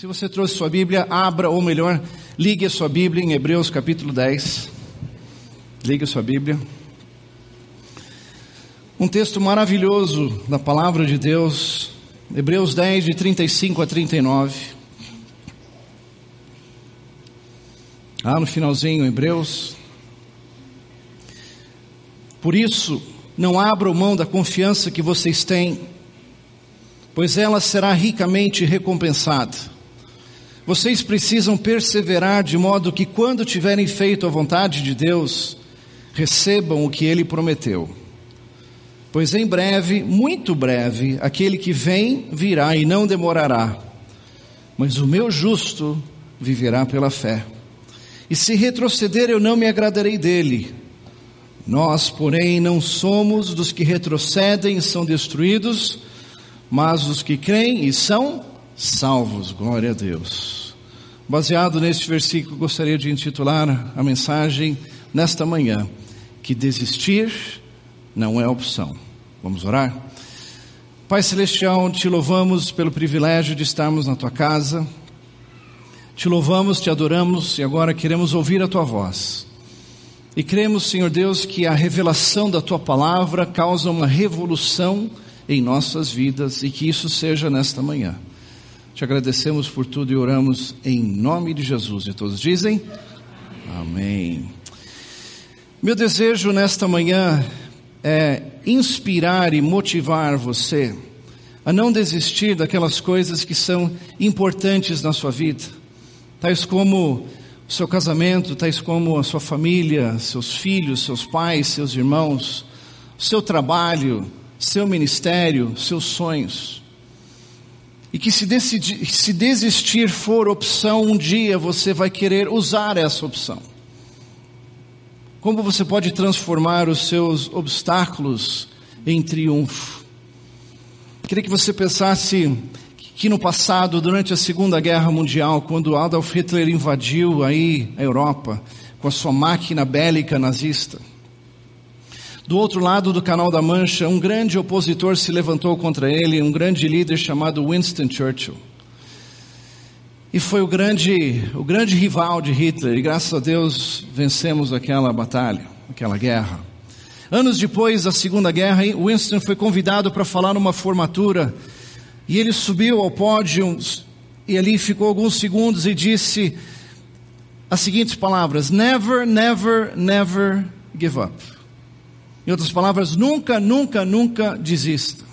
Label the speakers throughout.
Speaker 1: Se você trouxe sua Bíblia, abra, ou melhor, ligue a sua Bíblia em Hebreus capítulo 10. Ligue a sua Bíblia. Um texto maravilhoso da palavra de Deus, Hebreus 10, de 35 a 39. Ah, no finalzinho, Hebreus. Por isso, não abram mão da confiança que vocês têm, pois ela será ricamente recompensada. Vocês precisam perseverar de modo que, quando tiverem feito a vontade de Deus, recebam o que Ele prometeu. Pois em breve, muito breve, aquele que vem virá e não demorará. Mas o meu justo viverá pela fé. E se retroceder, eu não me agradarei dele. Nós, porém, não somos dos que retrocedem e são destruídos, mas dos que creem e são salvos. Glória a Deus. Baseado neste versículo, gostaria de intitular a mensagem nesta manhã: que desistir não é opção. Vamos orar? Pai Celestial, te louvamos pelo privilégio de estarmos na tua casa. Te louvamos, te adoramos e agora queremos ouvir a tua voz. E cremos, Senhor Deus, que a revelação da tua palavra causa uma revolução em nossas vidas e que isso seja nesta manhã. Te agradecemos por tudo e oramos em nome de Jesus. E todos dizem: Amém. Meu desejo nesta manhã é inspirar e motivar você a não desistir daquelas coisas que são importantes na sua vida, tais como o seu casamento, tais como a sua família, seus filhos, seus pais, seus irmãos, seu trabalho, seu ministério, seus sonhos. E que se, decidir, se desistir for opção, um dia você vai querer usar essa opção. Como você pode transformar os seus obstáculos em triunfo? Queria que você pensasse que no passado, durante a Segunda Guerra Mundial, quando Adolf Hitler invadiu aí a Europa com a sua máquina bélica nazista, do outro lado do Canal da Mancha, um grande opositor se levantou contra ele, um grande líder chamado Winston Churchill. E foi o grande, o grande rival de Hitler, e graças a Deus vencemos aquela batalha, aquela guerra. Anos depois da Segunda Guerra, Winston foi convidado para falar numa formatura, e ele subiu ao pódio, e ali ficou alguns segundos e disse as seguintes palavras: Never, never, never give up. Em outras palavras, nunca, nunca, nunca desista.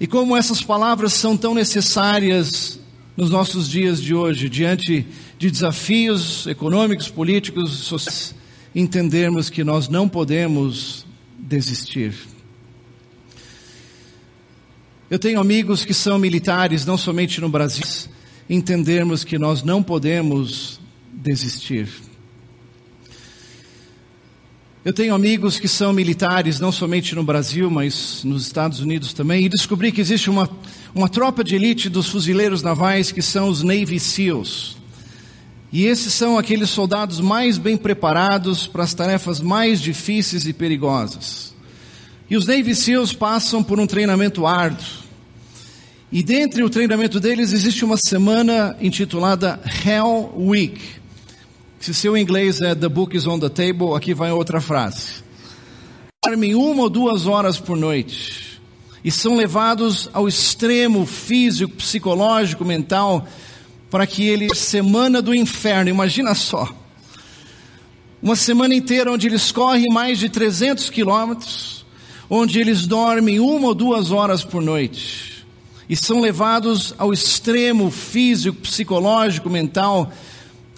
Speaker 1: E como essas palavras são tão necessárias nos nossos dias de hoje, diante de desafios econômicos, políticos, sociais, entendermos que nós não podemos desistir. Eu tenho amigos que são militares, não somente no Brasil, entendermos que nós não podemos desistir. Eu tenho amigos que são militares, não somente no Brasil, mas nos Estados Unidos também, e descobri que existe uma, uma tropa de elite dos fuzileiros navais que são os Navy SEALs. E esses são aqueles soldados mais bem preparados para as tarefas mais difíceis e perigosas. E os Navy SEALs passam por um treinamento árduo. E dentre o treinamento deles existe uma semana intitulada Hell Week. Se seu inglês é The book is on the table, aqui vai outra frase. Dormem uma ou duas horas por noite e são levados ao extremo físico, psicológico, mental, para que ele semana do inferno. Imagina só, uma semana inteira onde eles correm mais de 300 quilômetros, onde eles dormem uma ou duas horas por noite e são levados ao extremo físico, psicológico, mental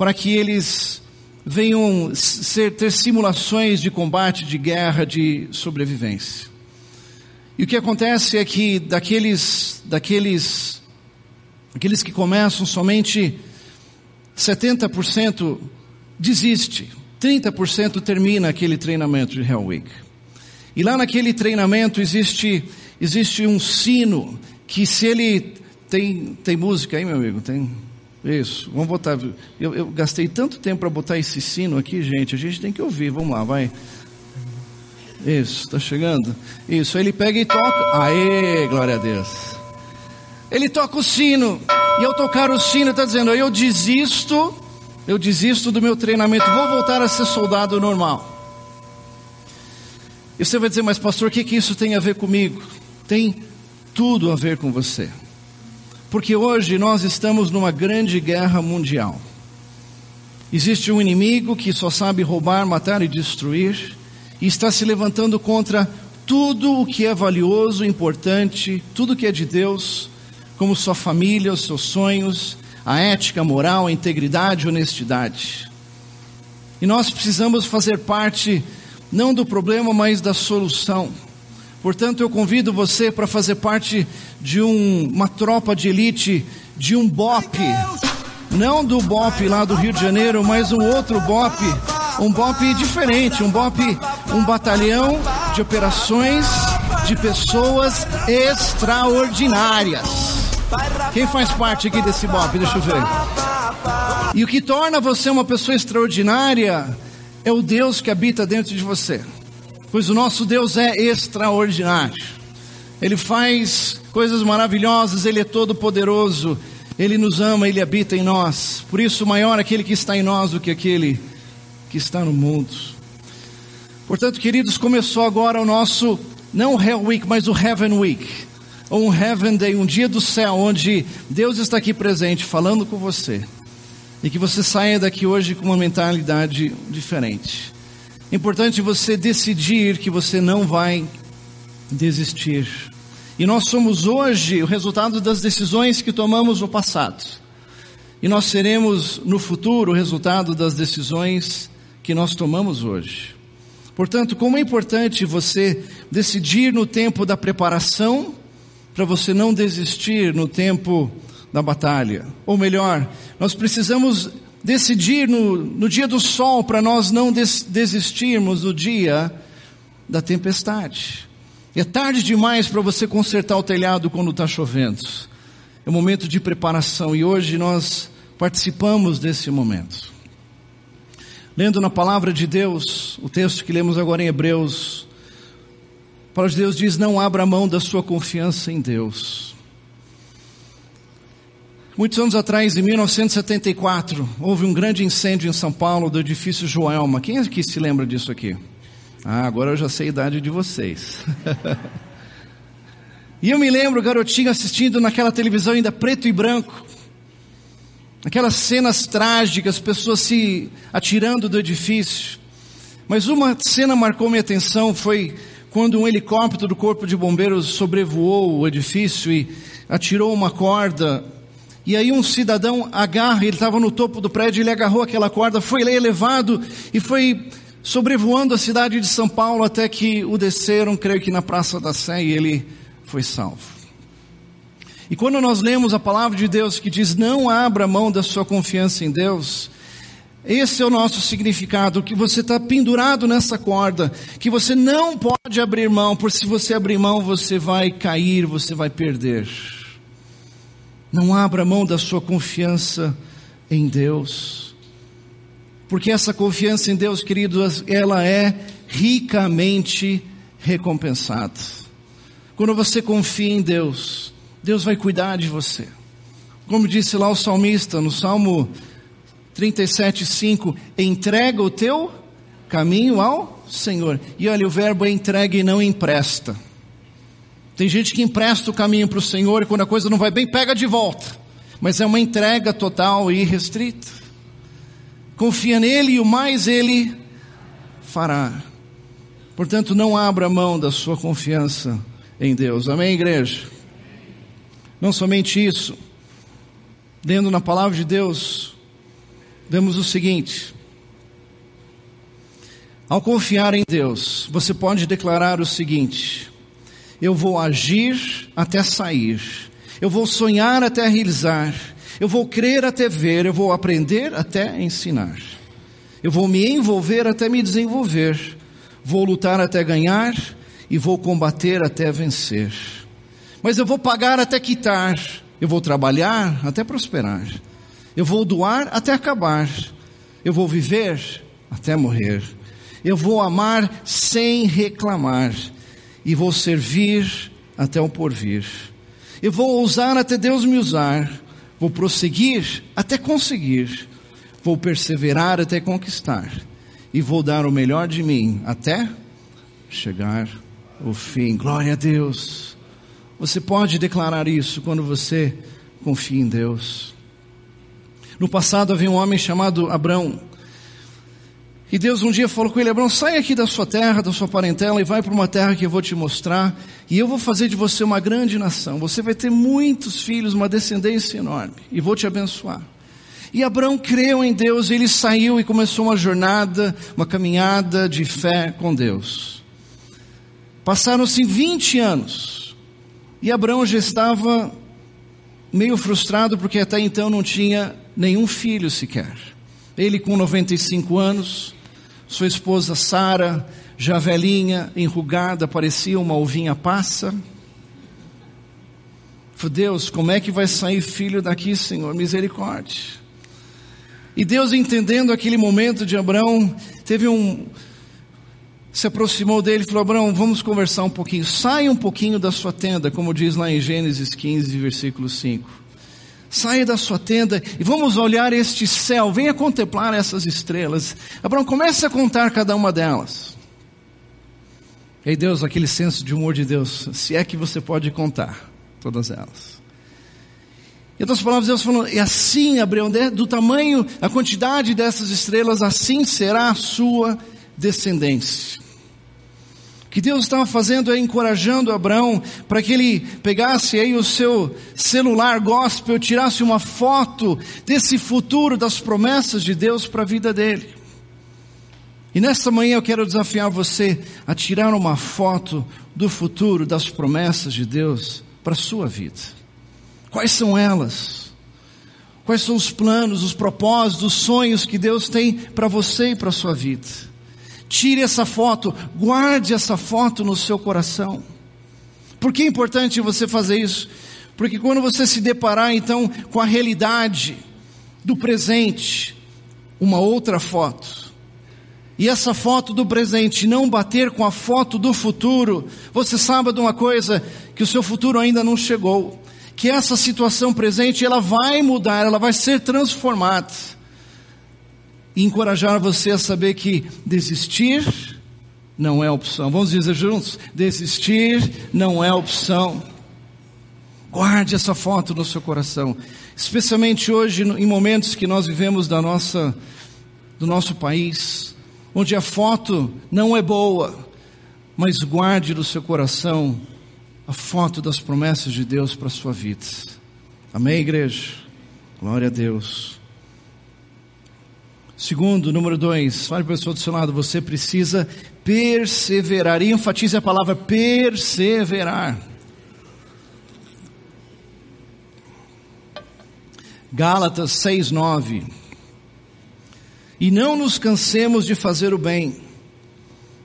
Speaker 1: para que eles venham ser, ter simulações de combate, de guerra, de sobrevivência. E o que acontece é que daqueles, daqueles, aqueles que começam somente 70% desiste, 30% termina aquele treinamento de Hell Week. E lá naquele treinamento existe, existe um sino que se ele tem, tem música aí, meu amigo, tem isso, vamos botar. Eu, eu gastei tanto tempo para botar esse sino aqui, gente. A gente tem que ouvir. Vamos lá, vai. Isso, está chegando? Isso, ele pega e toca. Aê, glória a Deus. Ele toca o sino. E ao tocar o sino, está dizendo: Eu desisto, eu desisto do meu treinamento, vou voltar a ser soldado normal. E você vai dizer, mas pastor, o que, que isso tem a ver comigo? Tem tudo a ver com você. Porque hoje nós estamos numa grande guerra mundial. Existe um inimigo que só sabe roubar, matar e destruir, e está se levantando contra tudo o que é valioso, importante, tudo que é de Deus, como sua família, os seus sonhos, a ética, a moral, a integridade, a honestidade. E nós precisamos fazer parte não do problema, mas da solução. Portanto, eu convido você para fazer parte de um, uma tropa de elite, de um BOP, não do BOP lá do Rio de Janeiro, mas um outro BOP, um BOP diferente, um BOP, um batalhão de operações de pessoas extraordinárias. Quem faz parte aqui desse BOP? Deixa eu ver. E o que torna você uma pessoa extraordinária é o Deus que habita dentro de você. Pois o nosso Deus é extraordinário. Ele faz coisas maravilhosas, ele é todo poderoso. Ele nos ama, ele habita em nós. Por isso, maior aquele que está em nós do que aquele que está no mundo. Portanto, queridos, começou agora o nosso, não Hell Week, mas o Heaven Week. Ou um Heaven Day, um dia do céu, onde Deus está aqui presente, falando com você. E que você saia daqui hoje com uma mentalidade diferente. É importante você decidir que você não vai desistir. E nós somos hoje o resultado das decisões que tomamos no passado. E nós seremos no futuro o resultado das decisões que nós tomamos hoje. Portanto, como é importante você decidir no tempo da preparação, para você não desistir no tempo da batalha. Ou melhor, nós precisamos decidir no, no dia do sol para nós não des, desistirmos no dia da tempestade. É tarde demais para você consertar o telhado quando está chovendo. É um momento de preparação e hoje nós participamos desse momento. Lendo na palavra de Deus, o texto que lemos agora em Hebreus, a palavra de Deus diz: Não abra mão da sua confiança em Deus. Muitos anos atrás, em 1974, houve um grande incêndio em São Paulo do edifício Joelma. Quem é que se lembra disso aqui? Ah, agora eu já sei a idade de vocês. e eu me lembro, garotinho, assistindo naquela televisão ainda preto e branco. Aquelas cenas trágicas, pessoas se atirando do edifício. Mas uma cena marcou minha atenção, foi quando um helicóptero do Corpo de Bombeiros sobrevoou o edifício e atirou uma corda e aí um cidadão agarra, ele estava no topo do prédio, ele agarrou aquela corda, foi elevado e foi sobrevoando a cidade de São Paulo até que o desceram, creio que na Praça da Sé, e ele foi salvo. E quando nós lemos a palavra de Deus que diz não abra mão da sua confiança em Deus, esse é o nosso significado, que você está pendurado nessa corda, que você não pode abrir mão, porque se você abrir mão você vai cair, você vai perder. Não abra mão da sua confiança em Deus. Porque essa confiança em Deus, queridos, ela é ricamente recompensada. Quando você confia em Deus, Deus vai cuidar de você. Como disse lá o salmista no Salmo 37:5, entrega o teu caminho ao Senhor. E olha, o verbo é entrega e não empresta. Tem gente que empresta o caminho para o Senhor e quando a coisa não vai bem, pega de volta. Mas é uma entrega total e restrita. Confia nele e o mais ele fará. Portanto, não abra mão da sua confiança em Deus. Amém, igreja? Não somente isso. Lendo na palavra de Deus, vemos o seguinte: ao confiar em Deus, você pode declarar o seguinte: eu vou agir até sair, eu vou sonhar até realizar, eu vou crer até ver, eu vou aprender até ensinar, eu vou me envolver até me desenvolver, vou lutar até ganhar e vou combater até vencer. Mas eu vou pagar até quitar, eu vou trabalhar até prosperar, eu vou doar até acabar, eu vou viver até morrer, eu vou amar sem reclamar e vou servir até o porvir. Eu vou ousar até Deus me usar, vou prosseguir até conseguir, vou perseverar até conquistar, e vou dar o melhor de mim até chegar ao fim. Glória a Deus. Você pode declarar isso quando você confia em Deus. No passado havia um homem chamado Abrão. E Deus um dia falou com ele: Abraão, sai aqui da sua terra, da sua parentela e vai para uma terra que eu vou te mostrar. E eu vou fazer de você uma grande nação. Você vai ter muitos filhos, uma descendência enorme. E vou te abençoar. E Abraão creu em Deus, ele saiu e começou uma jornada, uma caminhada de fé com Deus. Passaram-se 20 anos. E Abraão já estava meio frustrado porque até então não tinha nenhum filho sequer. Ele com 95 anos, sua esposa Sara, já velhinha, enrugada, parecia uma ovinha passa. Deus, como é que vai sair filho daqui, Senhor? Misericórdia. E Deus, entendendo aquele momento de Abraão, teve um. Se aproximou dele e falou: Abraão, vamos conversar um pouquinho. Saia um pouquinho da sua tenda, como diz lá em Gênesis 15, versículo 5. Saia da sua tenda e vamos olhar este céu, venha contemplar essas estrelas. Abraão, comece a contar cada uma delas. E Deus, aquele senso de humor de Deus, se é que você pode contar todas elas. Em outras palavras, Deus falou, e assim, Abraão, do tamanho, a quantidade dessas estrelas, assim será a sua descendência que Deus estava fazendo é encorajando Abraão para que ele pegasse aí o seu celular gospel, tirasse uma foto desse futuro das promessas de Deus para a vida dele. E nesta manhã eu quero desafiar você a tirar uma foto do futuro das promessas de Deus para a sua vida. Quais são elas? Quais são os planos, os propósitos, os sonhos que Deus tem para você e para a sua vida? Tire essa foto, guarde essa foto no seu coração. Por que é importante você fazer isso? Porque quando você se deparar então com a realidade do presente, uma outra foto, e essa foto do presente não bater com a foto do futuro, você sabe de uma coisa, que o seu futuro ainda não chegou, que essa situação presente ela vai mudar, ela vai ser transformada e encorajar você a saber que desistir não é opção. Vamos dizer juntos: desistir não é opção. Guarde essa foto no seu coração, especialmente hoje em momentos que nós vivemos da nossa do nosso país, onde a foto não é boa, mas guarde no seu coração a foto das promessas de Deus para a sua vida. Amém, igreja? Glória a Deus. Segundo, número dois, fale para a pessoa do seu lado, você precisa perseverar. E enfatize a palavra perseverar. Gálatas 6, 9. E não nos cansemos de fazer o bem,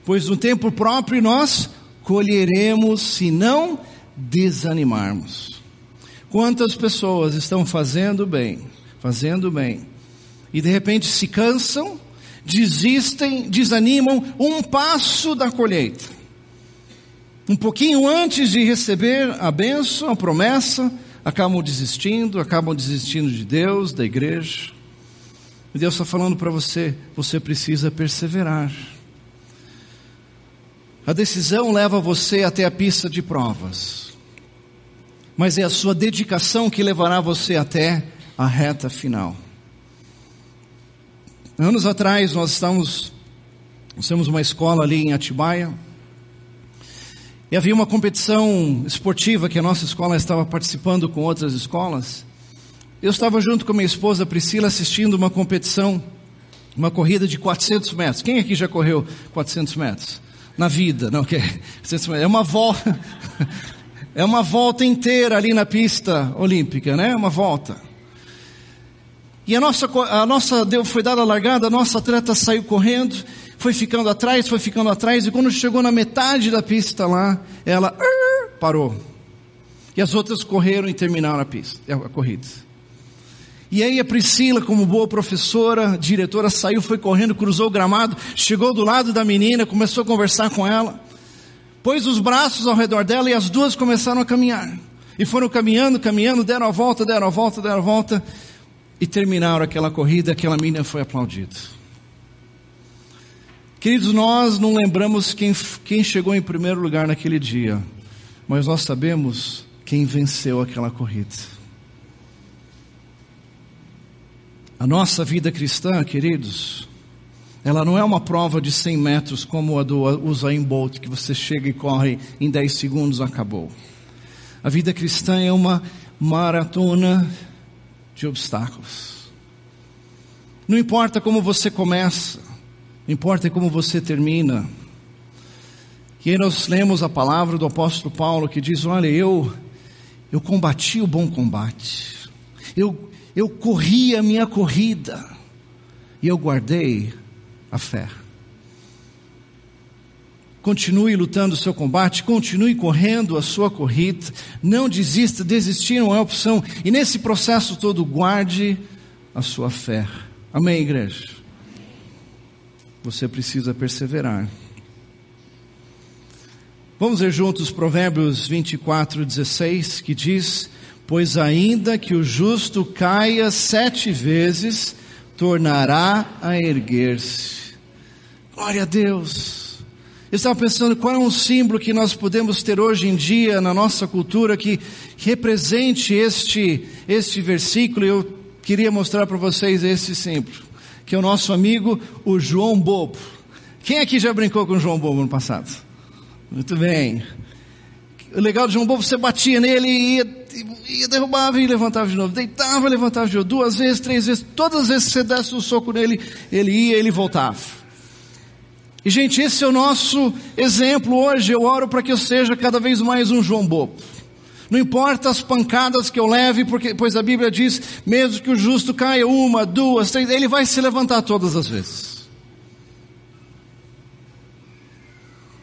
Speaker 1: pois no tempo próprio nós colheremos se não desanimarmos. Quantas pessoas estão fazendo bem, fazendo bem, e de repente se cansam, desistem, desanimam um passo da colheita. Um pouquinho antes de receber a bênção, a promessa, acabam desistindo, acabam desistindo de Deus, da igreja. E Deus está falando para você, você precisa perseverar. A decisão leva você até a pista de provas, mas é a sua dedicação que levará você até a reta final. Anos atrás nós estávamos, nós temos uma escola ali em Atibaia, e havia uma competição esportiva que a nossa escola estava participando com outras escolas. Eu estava junto com minha esposa Priscila assistindo uma competição, uma corrida de 400 metros. Quem aqui já correu 400 metros? Na vida, não, que é uma volta, é uma volta inteira ali na pista olímpica, né? Uma volta. E a nossa, a nossa deu, foi dada a largada, a nossa atleta saiu correndo, foi ficando atrás, foi ficando atrás, e quando chegou na metade da pista lá, ela parou. E as outras correram e terminaram a pista, a corrida. E aí a Priscila, como boa professora, diretora, saiu, foi correndo, cruzou o gramado, chegou do lado da menina, começou a conversar com ela, pôs os braços ao redor dela e as duas começaram a caminhar. E foram caminhando, caminhando, deram a volta, deram a volta, deram a volta e terminaram aquela corrida. Aquela menina foi aplaudida. Queridos, nós não lembramos quem, quem chegou em primeiro lugar naquele dia, mas nós sabemos quem venceu aquela corrida. A nossa vida cristã, queridos, ela não é uma prova de 100 metros como a do Usain Bolt, que você chega e corre em 10 segundos acabou. A vida cristã é uma maratona de obstáculos. Não importa como você começa, não importa como você termina. E aí nós lemos a palavra do apóstolo Paulo que diz: Olha, eu, eu combati o bom combate, eu, eu corri a minha corrida, e eu guardei a fé. Continue lutando o seu combate, continue correndo a sua corrida, não desista, desistir não é opção, e nesse processo todo guarde a sua fé. Amém, igreja? Você precisa perseverar. Vamos ver juntos Provérbios 24, 16, que diz: Pois ainda que o justo caia sete vezes, tornará a erguer-se. Glória a Deus. Eu estava pensando qual é um símbolo que nós podemos ter hoje em dia na nossa cultura que represente este, este versículo. Eu queria mostrar para vocês esse símbolo, que é o nosso amigo, o João Bobo. Quem aqui já brincou com o João Bobo no passado? Muito bem. O legal do João Bobo, você batia nele e ia, ia derrubava e levantava de novo. Deitava, levantava de novo. Duas vezes, três vezes. Todas as vezes que você desse um soco nele, ele ia, ele voltava. E, gente, esse é o nosso exemplo hoje. Eu oro para que eu seja cada vez mais um João Bobo. Não importa as pancadas que eu leve, porque, pois a Bíblia diz, mesmo que o justo caia uma, duas, três, ele vai se levantar todas as vezes.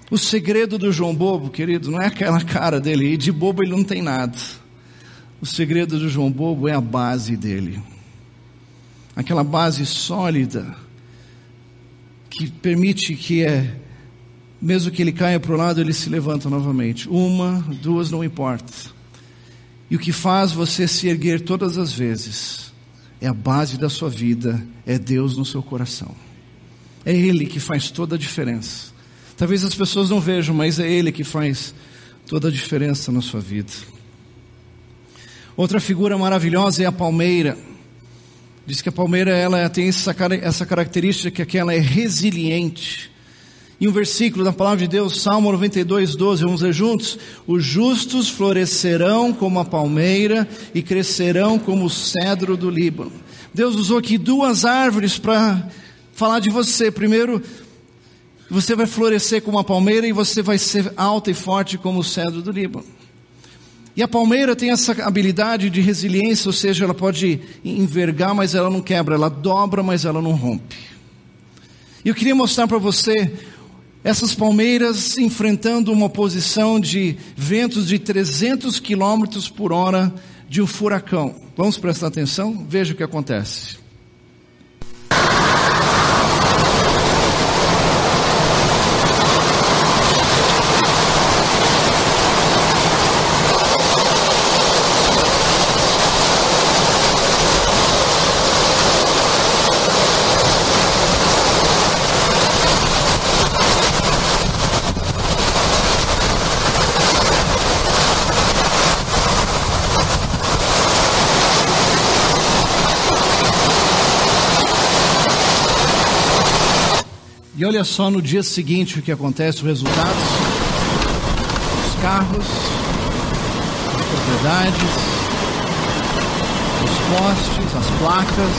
Speaker 1: O segredo do João Bobo, querido, não é aquela cara dele, e de bobo ele não tem nada. O segredo do João Bobo é a base dele. Aquela base sólida que permite que é, mesmo que ele caia para o lado, ele se levanta novamente. Uma, duas, não importa. E o que faz você se erguer todas as vezes é a base da sua vida, é Deus no seu coração. É Ele que faz toda a diferença. Talvez as pessoas não vejam, mas é Ele que faz toda a diferença na sua vida. Outra figura maravilhosa é a palmeira. Diz que a palmeira ela tem essa, essa característica que ela é resiliente. E um versículo da palavra de Deus, Salmo 92, 12, vamos ler juntos? Os justos florescerão como a palmeira e crescerão como o cedro do Líbano. Deus usou aqui duas árvores para falar de você. Primeiro, você vai florescer como a palmeira e você vai ser alta e forte como o cedro do Líbano. E a palmeira tem essa habilidade de resiliência, ou seja, ela pode envergar, mas ela não quebra, ela dobra, mas ela não rompe. E eu queria mostrar para você essas palmeiras enfrentando uma posição de ventos de 300 quilômetros por hora de um furacão. Vamos prestar atenção? Veja o que acontece. Olha só no dia seguinte o que acontece, os resultados. Os carros, as propriedades, os postes, as placas.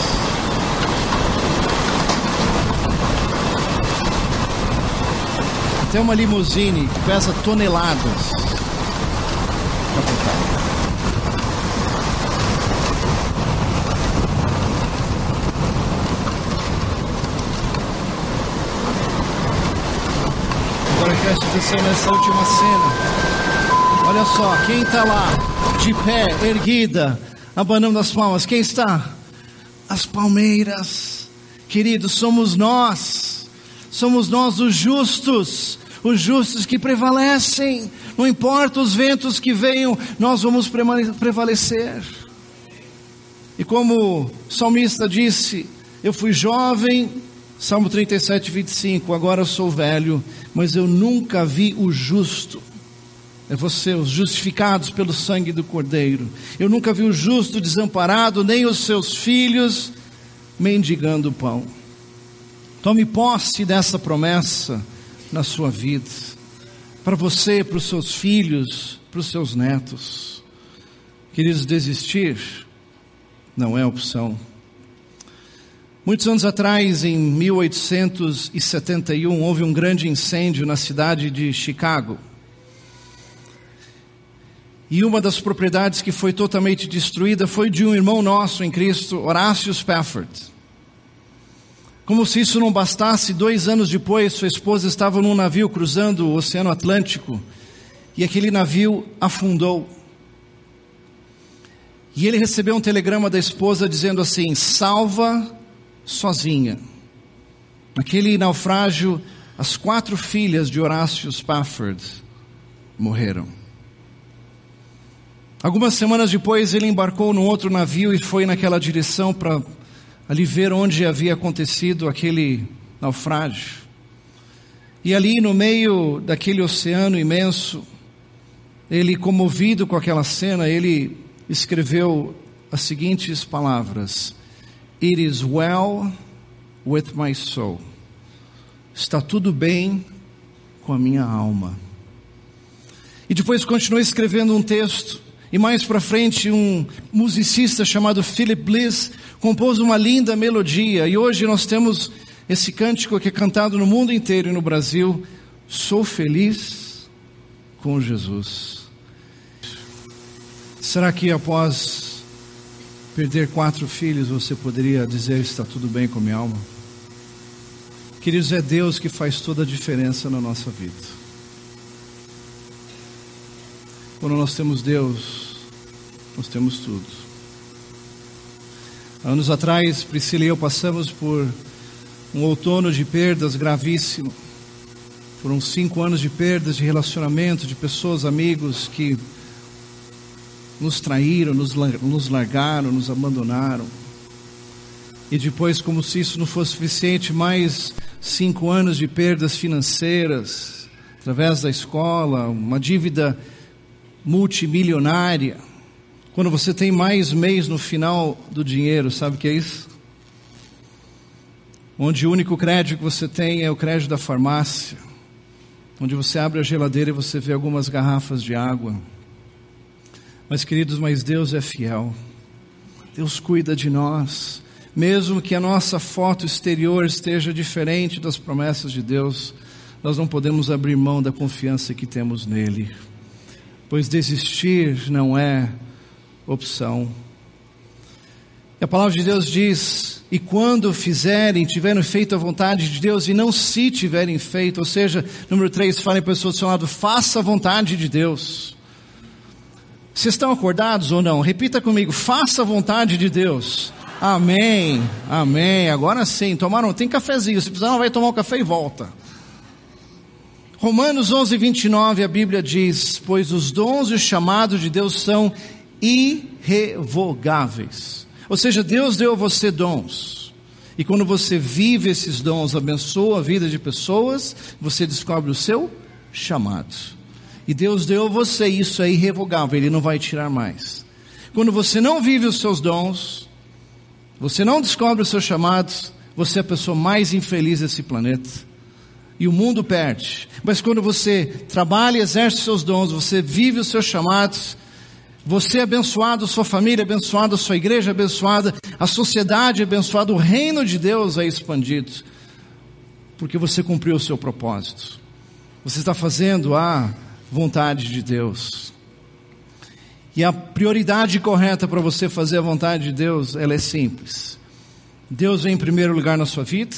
Speaker 1: Até uma limusine que pesa toneladas. Preste atenção nessa última cena. Olha só, quem está lá, de pé, erguida, abanando as palmas, quem está? As palmeiras. Queridos, somos nós, somos nós os justos, os justos que prevalecem. Não importa os ventos que venham, nós vamos prevalecer. E como o salmista disse, eu fui jovem, Salmo 37, 25, agora sou velho, mas eu nunca vi o justo. É você, os justificados pelo sangue do Cordeiro. Eu nunca vi o justo desamparado, nem os seus filhos mendigando pão. Tome posse dessa promessa na sua vida, para você, para os seus filhos, para os seus netos. Queridos, desistir não é opção. Muitos anos atrás, em 1871, houve um grande incêndio na cidade de Chicago. E uma das propriedades que foi totalmente destruída foi de um irmão nosso em Cristo, Horácio Spafford. Como se isso não bastasse, dois anos depois, sua esposa estava num navio cruzando o Oceano Atlântico e aquele navio afundou. E ele recebeu um telegrama da esposa dizendo assim: salva sozinha. Naquele naufrágio, as quatro filhas de Horácio Spafford morreram. Algumas semanas depois, ele embarcou num outro navio e foi naquela direção para ali ver onde havia acontecido aquele naufrágio. E ali no meio daquele oceano imenso, ele comovido com aquela cena, ele escreveu as seguintes palavras: It is well with my soul. Está tudo bem com a minha alma. E depois continuou escrevendo um texto. E mais para frente, um musicista chamado Philip Bliss compôs uma linda melodia. E hoje nós temos esse cântico que é cantado no mundo inteiro e no Brasil. Sou feliz com Jesus. Será que após perder quatro filhos, você poderia dizer está tudo bem com minha alma? Queridos, é Deus que faz toda a diferença na nossa vida. Quando nós temos Deus, nós temos tudo. Anos atrás, Priscila e eu passamos por um outono de perdas gravíssimo. Foram cinco anos de perdas de relacionamento, de pessoas, amigos que nos traíram, nos, largaram, nos abandonaram. E depois, como se isso não fosse suficiente, mais cinco anos de perdas financeiras, através da escola, uma dívida multimilionária. Quando você tem mais mês no final do dinheiro, sabe o que é isso? Onde o único crédito que você tem é o crédito da farmácia. Onde você abre a geladeira e você vê algumas garrafas de água. Mas, queridos, mas Deus é fiel. Deus cuida de nós. Mesmo que a nossa foto exterior esteja diferente das promessas de Deus, nós não podemos abrir mão da confiança que temos nele. Pois desistir não é opção. E a palavra de Deus diz: e quando fizerem, tiverem feito a vontade de Deus, e não se tiverem feito, ou seja, número 3, falem para do seu lado, faça a vontade de Deus. Vocês estão acordados ou não? Repita comigo: faça a vontade de Deus. Amém, amém. Agora sim, tomaram, tem cafezinho. Se precisar, vai tomar o um café e volta. Romanos 11, 29, a Bíblia diz: Pois os dons e os chamados de Deus são irrevogáveis. Ou seja, Deus deu a você dons. E quando você vive esses dons, abençoa a vida de pessoas, você descobre o seu chamado. E Deus deu a você, isso é irrevogável, Ele não vai tirar mais. Quando você não vive os seus dons, você não descobre os seus chamados, você é a pessoa mais infeliz desse planeta. E o mundo perde. Mas quando você trabalha e exerce os seus dons, você vive os seus chamados, você é abençoado, sua família é abençoada, sua igreja é abençoada, a sociedade é abençoada, o reino de Deus é expandido. Porque você cumpriu o seu propósito. Você está fazendo a vontade de Deus. E a prioridade correta para você fazer a vontade de Deus, ela é simples. Deus vem em primeiro lugar na sua vida,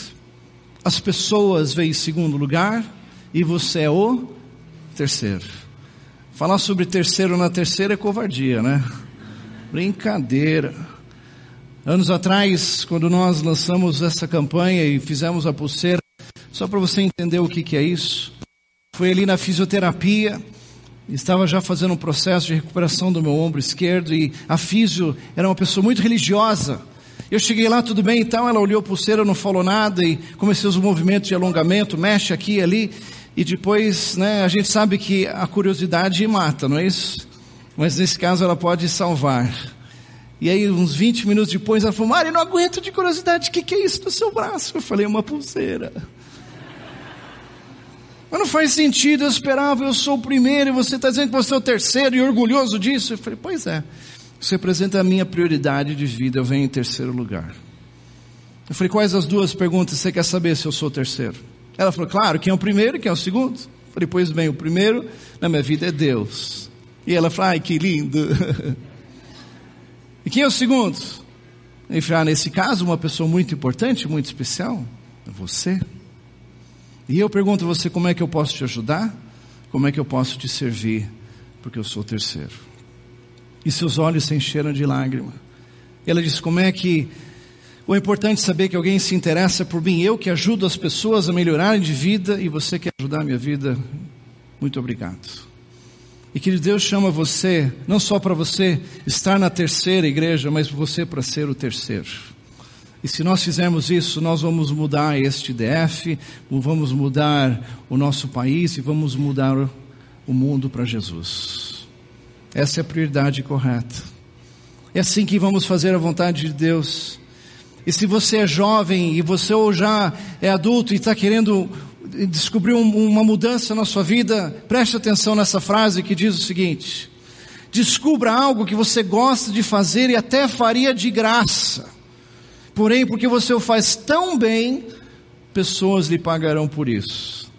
Speaker 1: as pessoas vêm em segundo lugar e você é o terceiro. Falar sobre terceiro na terceira é covardia, né? Brincadeira. Anos atrás, quando nós lançamos essa campanha e fizemos a pulseira, só para você entender o que, que é isso, Foi ali na fisioterapia, estava já fazendo um processo de recuperação do meu ombro esquerdo e a fisio era uma pessoa muito religiosa. Eu cheguei lá, tudo bem e tal, ela olhou a pulseira, não falou nada e comecei os movimentos de alongamento, mexe aqui e ali. E depois, né, a gente sabe que a curiosidade mata, não é isso? Mas nesse caso ela pode salvar. E aí, uns 20 minutos depois, ela falou: Mário, não aguento de curiosidade, o que, que é isso no seu braço? Eu falei: uma pulseira. Mas não faz sentido, eu esperava, eu sou o primeiro, e você está dizendo que você é o terceiro e orgulhoso disso. Eu falei: pois é, você representa a minha prioridade de vida, eu venho em terceiro lugar. Eu falei: quais as duas perguntas você quer saber se eu sou o terceiro? Ela falou, claro, quem é o primeiro e quem é o segundo? Eu falei, pois bem, o primeiro na minha vida é Deus. E ela falou, ai que lindo. e quem é o segundo? Eu falei, ah, nesse caso, uma pessoa muito importante, muito especial, é você. E eu pergunto a você, como é que eu posso te ajudar? Como é que eu posso te servir? Porque eu sou o terceiro. E seus olhos se encheram de lágrima. Ela disse, como é que ou é importante saber que alguém se interessa por mim, eu que ajudo as pessoas a melhorarem de vida e você quer ajudar a minha vida. Muito obrigado. E que Deus chama você, não só para você estar na terceira igreja, mas você para ser o terceiro. E se nós fizermos isso, nós vamos mudar este DF, vamos mudar o nosso país e vamos mudar o mundo para Jesus. Essa é a prioridade correta. É assim que vamos fazer a vontade de Deus. E se você é jovem e você ou já é adulto e está querendo descobrir um, uma mudança na sua vida, preste atenção nessa frase que diz o seguinte: descubra algo que você gosta de fazer e até faria de graça. Porém, porque você o faz tão bem, pessoas lhe pagarão por isso.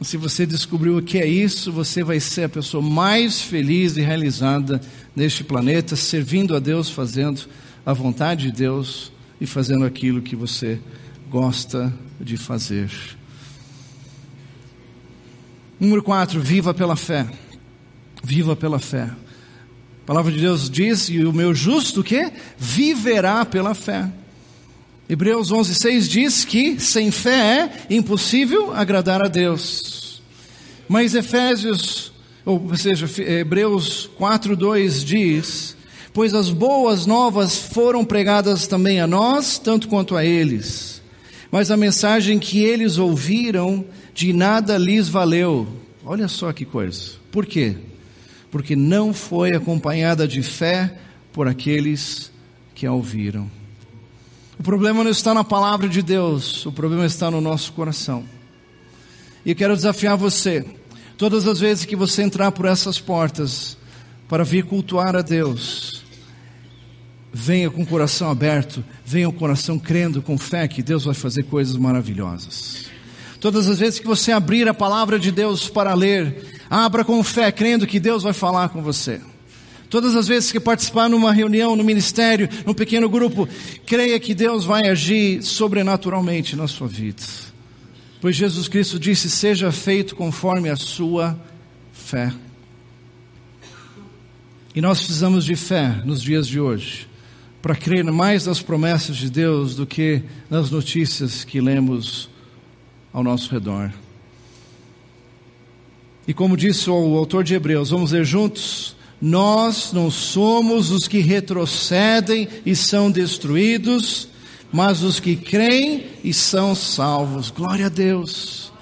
Speaker 1: Se você descobriu o que é isso, você vai ser a pessoa mais feliz e realizada neste planeta, servindo a Deus, fazendo a vontade de Deus e fazendo aquilo que você gosta de fazer. Número 4, viva pela fé. Viva pela fé. A palavra de Deus diz, e o meu justo que viverá pela fé. Hebreus 11:6 diz que sem fé é impossível agradar a Deus. Mas Efésios, ou seja, Hebreus 4:2 diz pois as boas novas foram pregadas também a nós, tanto quanto a eles. Mas a mensagem que eles ouviram de nada lhes valeu. Olha só que coisa. Por quê? Porque não foi acompanhada de fé por aqueles que a ouviram. O problema não está na palavra de Deus, o problema está no nosso coração. E eu quero desafiar você, todas as vezes que você entrar por essas portas para vir cultuar a Deus, venha com o coração aberto, venha com o coração crendo, com fé que Deus vai fazer coisas maravilhosas. Todas as vezes que você abrir a palavra de Deus para ler, abra com fé, crendo que Deus vai falar com você. Todas as vezes que participar numa reunião, no ministério, num pequeno grupo, creia que Deus vai agir sobrenaturalmente na sua vida. Pois Jesus Cristo disse: seja feito conforme a sua fé. E nós precisamos de fé nos dias de hoje para crer mais nas promessas de Deus do que nas notícias que lemos ao nosso redor. E como disse o autor de Hebreus, vamos ler juntos: nós não somos os que retrocedem e são destruídos, mas os que creem e são salvos. Glória a Deus.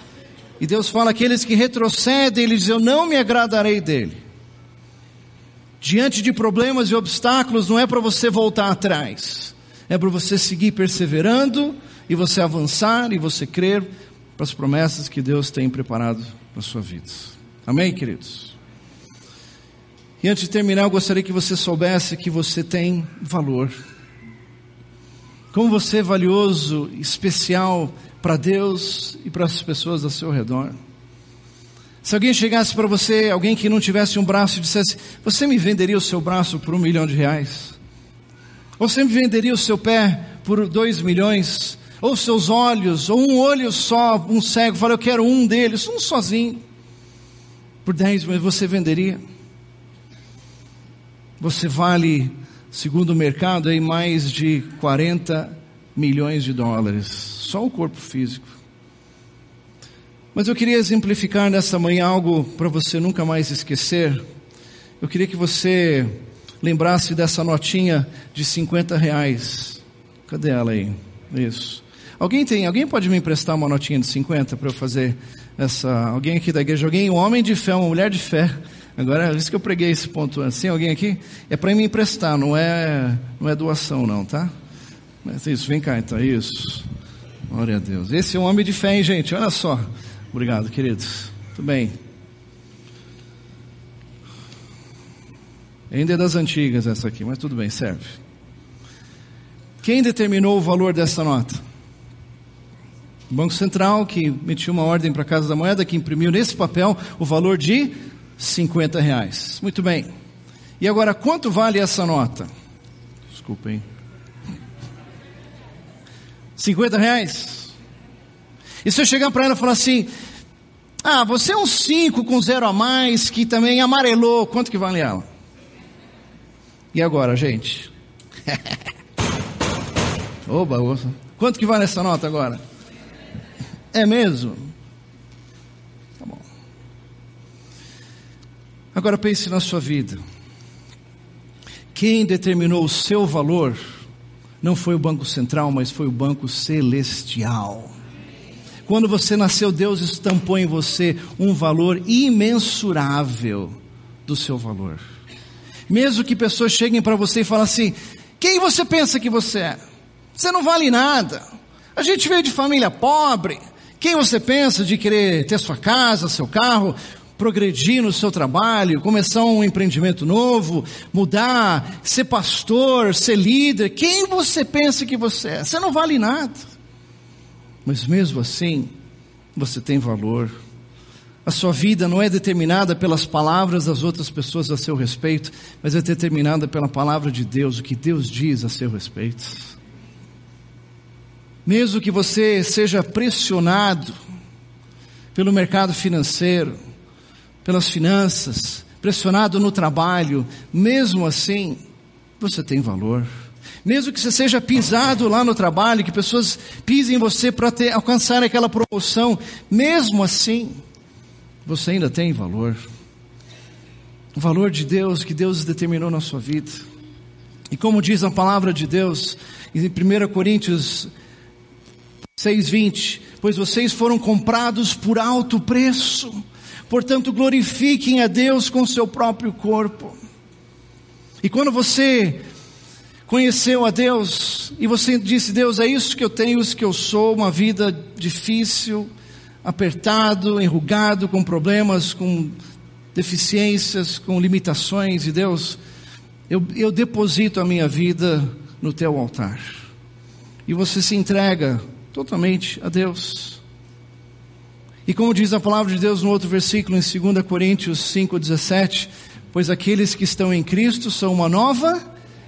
Speaker 1: E Deus fala: aqueles que retrocedem, Ele diz: Eu não me agradarei dele. Diante de problemas e obstáculos, não é para você voltar atrás, é para você seguir perseverando e você avançar e você crer para as promessas que Deus tem preparado para a sua vida. Amém, queridos? E antes de terminar, eu gostaria que você soubesse que você tem valor. Como você é valioso, especial para Deus e para as pessoas ao seu redor. Se alguém chegasse para você, alguém que não tivesse um braço e dissesse: Você me venderia o seu braço por um milhão de reais? Ou você me venderia o seu pé por dois milhões? Ou seus olhos, ou um olho só, um cego, fala: Eu quero um deles, um sozinho, por dez milhões, você venderia? Você vale, segundo o mercado, aí mais de 40 milhões de dólares, só o corpo físico. Mas eu queria exemplificar nessa manhã algo para você nunca mais esquecer. Eu queria que você lembrasse dessa notinha de 50 reais. Cadê ela aí? Isso. Alguém tem? Alguém pode me emprestar uma notinha de 50 para eu fazer essa? Alguém aqui da igreja? Alguém? Um homem de fé, uma mulher de fé. Agora, isso que eu preguei esse ponto antes. Tem alguém aqui? É para me emprestar, não é, não é doação, não, tá? Mas isso, vem cá então, isso. Glória a Deus. Esse é um homem de fé, hein, gente? Olha só. Obrigado, queridos. Tudo bem. Ainda é das antigas essa aqui, mas tudo bem, serve. Quem determinou o valor dessa nota? O Banco Central, que emitiu uma ordem para a Casa da Moeda, que imprimiu nesse papel o valor de 50 reais. Muito bem. E agora, quanto vale essa nota? Desculpem. 50 reais? E se eu chegar para ela e falar assim, ah, você é um 5 com zero a mais, que também amarelou, quanto que vale ela? E agora, gente? Oba, oba. Quanto que vale essa nota agora? É mesmo? Tá bom. Agora pense na sua vida. Quem determinou o seu valor não foi o Banco Central, mas foi o Banco Celestial. Quando você nasceu, Deus estampou em você um valor imensurável do seu valor. Mesmo que pessoas cheguem para você e falem assim: quem você pensa que você é? Você não vale nada. A gente veio de família pobre. Quem você pensa de querer ter sua casa, seu carro, progredir no seu trabalho, começar um empreendimento novo, mudar, ser pastor, ser líder? Quem você pensa que você é? Você não vale nada. Mas mesmo assim, você tem valor. A sua vida não é determinada pelas palavras das outras pessoas a seu respeito, mas é determinada pela palavra de Deus, o que Deus diz a seu respeito. Mesmo que você seja pressionado pelo mercado financeiro, pelas finanças, pressionado no trabalho, mesmo assim, você tem valor. Mesmo que você seja pisado lá no trabalho, que pessoas pisem em você para alcançar aquela promoção, mesmo assim, você ainda tem valor. O valor de Deus que Deus determinou na sua vida. E como diz a palavra de Deus, em 1 Coríntios 6,20: Pois vocês foram comprados por alto preço, portanto glorifiquem a Deus com seu próprio corpo. E quando você conheceu a Deus e você disse: Deus, é isso que eu tenho, isso que eu sou, uma vida difícil, apertado, enrugado, com problemas, com deficiências, com limitações, e Deus, eu, eu deposito a minha vida no teu altar. E você se entrega totalmente a Deus. E como diz a palavra de Deus no outro versículo, em 2 Coríntios 5,17, pois aqueles que estão em Cristo são uma nova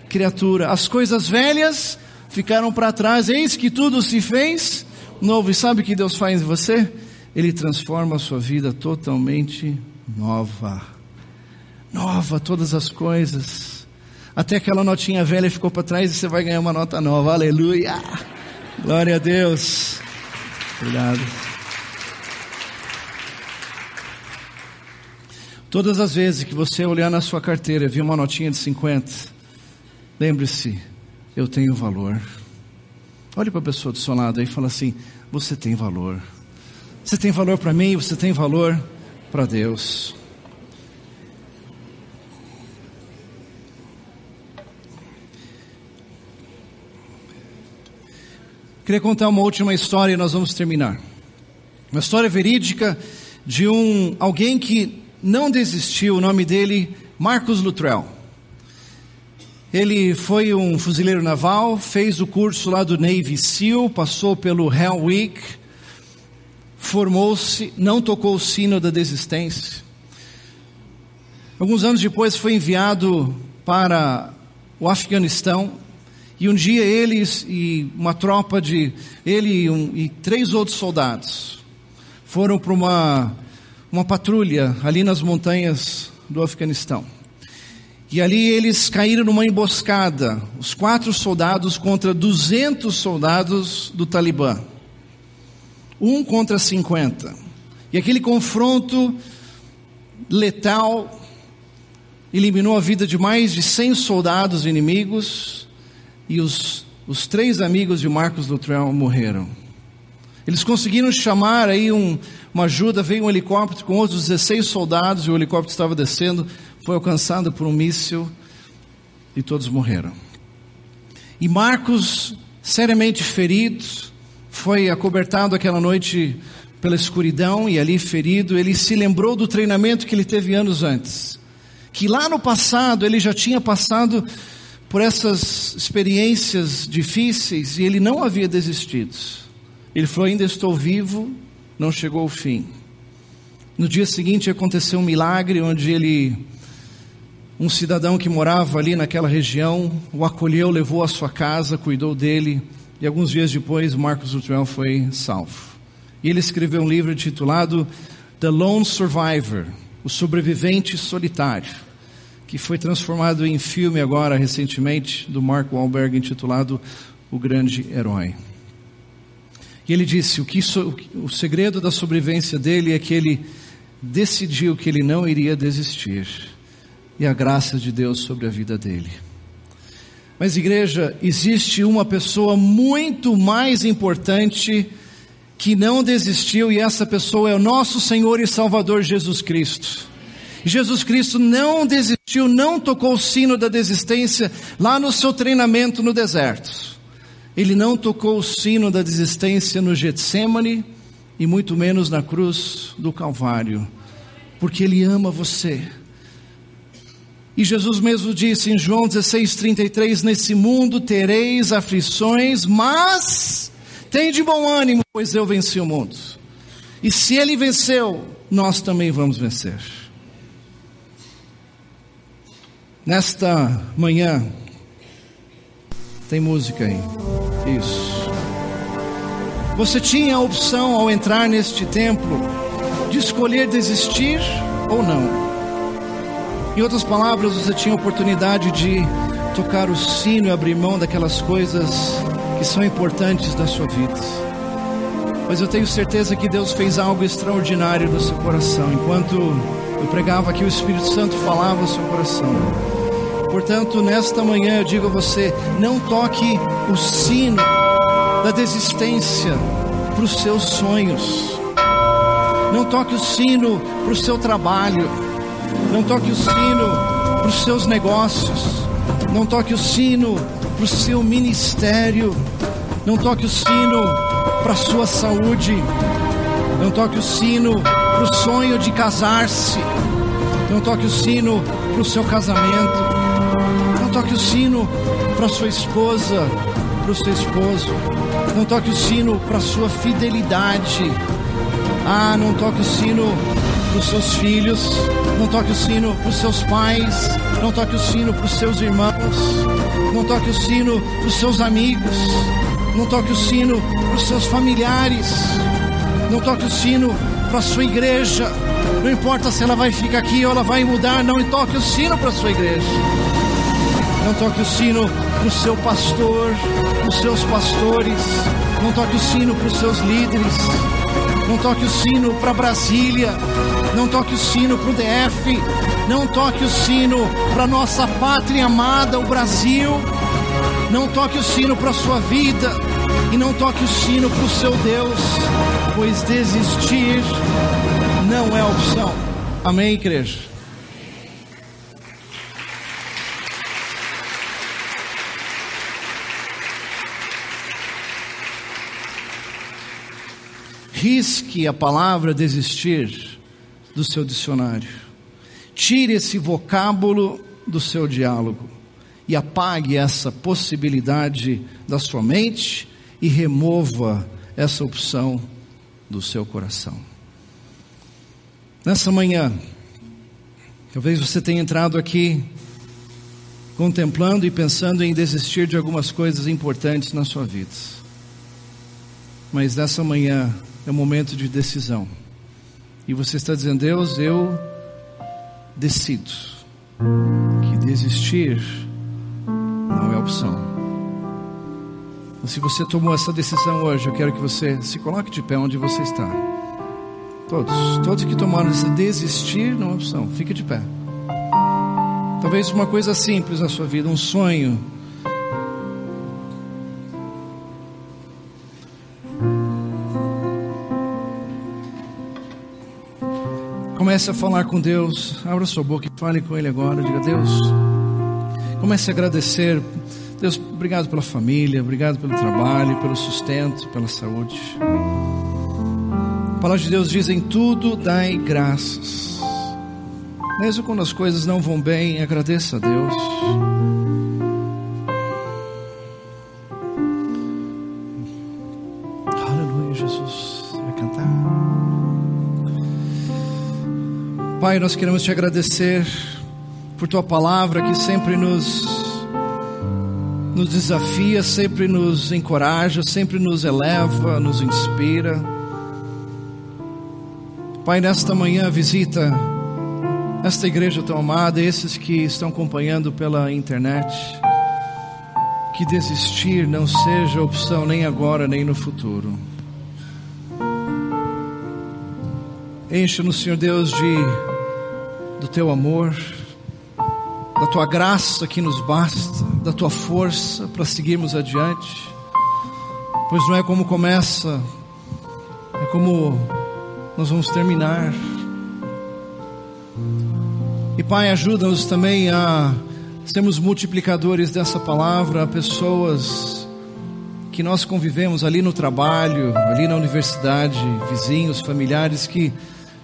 Speaker 1: criatura. As coisas velhas ficaram para trás, eis que tudo se fez novo. E sabe o que Deus faz em você? Ele transforma a sua vida totalmente nova. Nova, todas as coisas. Até aquela notinha velha ficou para trás e você vai ganhar uma nota nova. Aleluia! Glória a Deus. Obrigado. Todas as vezes que você olhar na sua carteira e vir uma notinha de 50, Lembre-se, eu tenho valor. Olhe para a pessoa do seu lado e fala assim: você tem valor. Você tem valor para mim, você tem valor para Deus. Queria contar uma última história e nós vamos terminar. Uma história verídica de um alguém que não desistiu, o nome dele Marcos Luttrell. Ele foi um fuzileiro naval, fez o curso lá do Navy SEAL, passou pelo Hell Week, formou-se, não tocou o sino da desistência. Alguns anos depois foi enviado para o Afeganistão e um dia eles e uma tropa de ele e, um, e três outros soldados foram para uma uma patrulha ali nas montanhas do Afeganistão. E ali eles caíram numa emboscada, os quatro soldados contra 200 soldados do Talibã. Um contra 50. E aquele confronto letal eliminou a vida de mais de 100 soldados inimigos e os, os três amigos de Marcos Luttrell morreram. Eles conseguiram chamar aí um, uma ajuda, veio um helicóptero com outros 16 soldados e o helicóptero estava descendo, foi alcançado por um míssil e todos morreram. E Marcos, seriamente ferido, foi acobertado aquela noite pela escuridão e ali ferido, ele se lembrou do treinamento que ele teve anos antes. Que lá no passado ele já tinha passado por essas experiências difíceis e ele não havia desistido. Ele falou: Ainda estou vivo, não chegou o fim. No dia seguinte aconteceu um milagre onde ele, um cidadão que morava ali naquela região, o acolheu, levou à sua casa, cuidou dele e alguns dias depois Marcos Luttrell foi salvo. E ele escreveu um livro intitulado The Lone Survivor, o sobrevivente solitário, que foi transformado em filme agora recentemente do Mark Wahlberg intitulado O Grande Herói. E ele disse o que o segredo da sobrevivência dele é que ele decidiu que ele não iria desistir e a graça de Deus sobre a vida dele. Mas igreja, existe uma pessoa muito mais importante que não desistiu e essa pessoa é o nosso Senhor e Salvador Jesus Cristo. Jesus Cristo não desistiu, não tocou o sino da desistência lá no seu treinamento no deserto. Ele não tocou o sino da desistência no Getsemane e muito menos na cruz do Calvário, porque ele ama você. E Jesus mesmo disse em João 16:33, nesse mundo tereis aflições, mas tem de bom ânimo, pois eu venci o mundo. E se ele venceu, nós também vamos vencer. Nesta manhã, tem música aí. Isso. Você tinha a opção ao entrar neste templo de escolher desistir ou não. Em outras palavras, você tinha a oportunidade de tocar o sino e abrir mão daquelas coisas que são importantes da sua vida. Mas eu tenho certeza que Deus fez algo extraordinário no seu coração. Enquanto eu pregava aqui, o Espírito Santo falava ao seu coração. Portanto, nesta manhã eu digo a você: não toque o sino da desistência para os seus sonhos. Não toque o sino para o seu trabalho. Não toque o sino para os seus negócios. Não toque o sino para o seu ministério. Não toque o sino para a sua saúde. Não toque o sino para o sonho de casar-se. Não toque o sino para o seu casamento. Toque o sino para sua esposa, para o seu esposo. Não toque o sino para sua fidelidade. Ah, não toque o sino para os seus filhos. Não toque o sino para os seus pais. Não toque o sino para os seus irmãos. Não toque o sino para os seus amigos. Não toque o sino para os seus familiares. Não toque o sino para a sua igreja. Não importa se ela vai ficar aqui ou ela vai mudar, não toque o sino para a sua igreja. Não toque o sino para o seu pastor, para os seus pastores. Não toque o sino para os seus líderes. Não toque o sino para Brasília. Não toque o sino para o DF. Não toque o sino para nossa pátria amada, o Brasil. Não toque o sino para a sua vida. E não toque o sino para o seu Deus. Pois desistir não é opção. Amém, igreja? Risque a palavra desistir do seu dicionário. Tire esse vocábulo do seu diálogo e apague essa possibilidade da sua mente e remova essa opção do seu coração. Nessa manhã, talvez você tenha entrado aqui contemplando e pensando em desistir de algumas coisas importantes na sua vida. Mas nessa manhã é um momento de decisão. E você está dizendo, Deus, eu decido que desistir não é opção. Se você tomou essa decisão hoje, eu quero que você se coloque de pé onde você está. Todos. Todos que tomaram esse desistir não é opção. Fique de pé. Talvez uma coisa simples na sua vida, um sonho. Comece a falar com Deus. Abra sua boca e fale com Ele agora. Diga, Deus. Comece a agradecer. Deus, obrigado pela família, obrigado pelo trabalho, pelo sustento, pela saúde. A palavra de Deus diz: em tudo dai graças. Mesmo quando as coisas não vão bem, agradeça a Deus. Pai, nós queremos te agradecer por tua palavra que sempre nos nos desafia, sempre nos encoraja, sempre nos eleva, nos inspira. Pai, nesta manhã visita esta igreja tão amada, esses que estão acompanhando pela internet. Que desistir não seja opção nem agora nem no futuro. Enche-nos, Senhor Deus, de do teu amor, da tua graça que nos basta, da tua força para seguirmos adiante. Pois não é como começa, é como nós vamos terminar. E Pai, ajuda-nos também a sermos multiplicadores dessa palavra a pessoas que nós convivemos ali no trabalho, ali na universidade, vizinhos, familiares que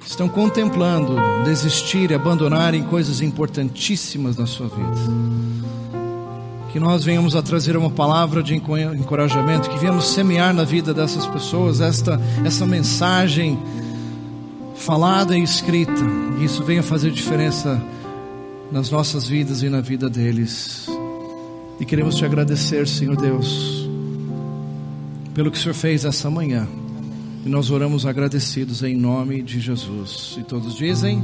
Speaker 1: estão contemplando desistir e abandonarem coisas importantíssimas na sua vida. Que nós venhamos a trazer uma palavra de encorajamento, que venhamos semear na vida dessas pessoas esta essa mensagem falada e escrita. E isso venha fazer diferença nas nossas vidas e na vida deles. E queremos te agradecer, Senhor Deus, pelo que o Senhor fez essa manhã. E nós oramos agradecidos em nome de Jesus. E todos dizem.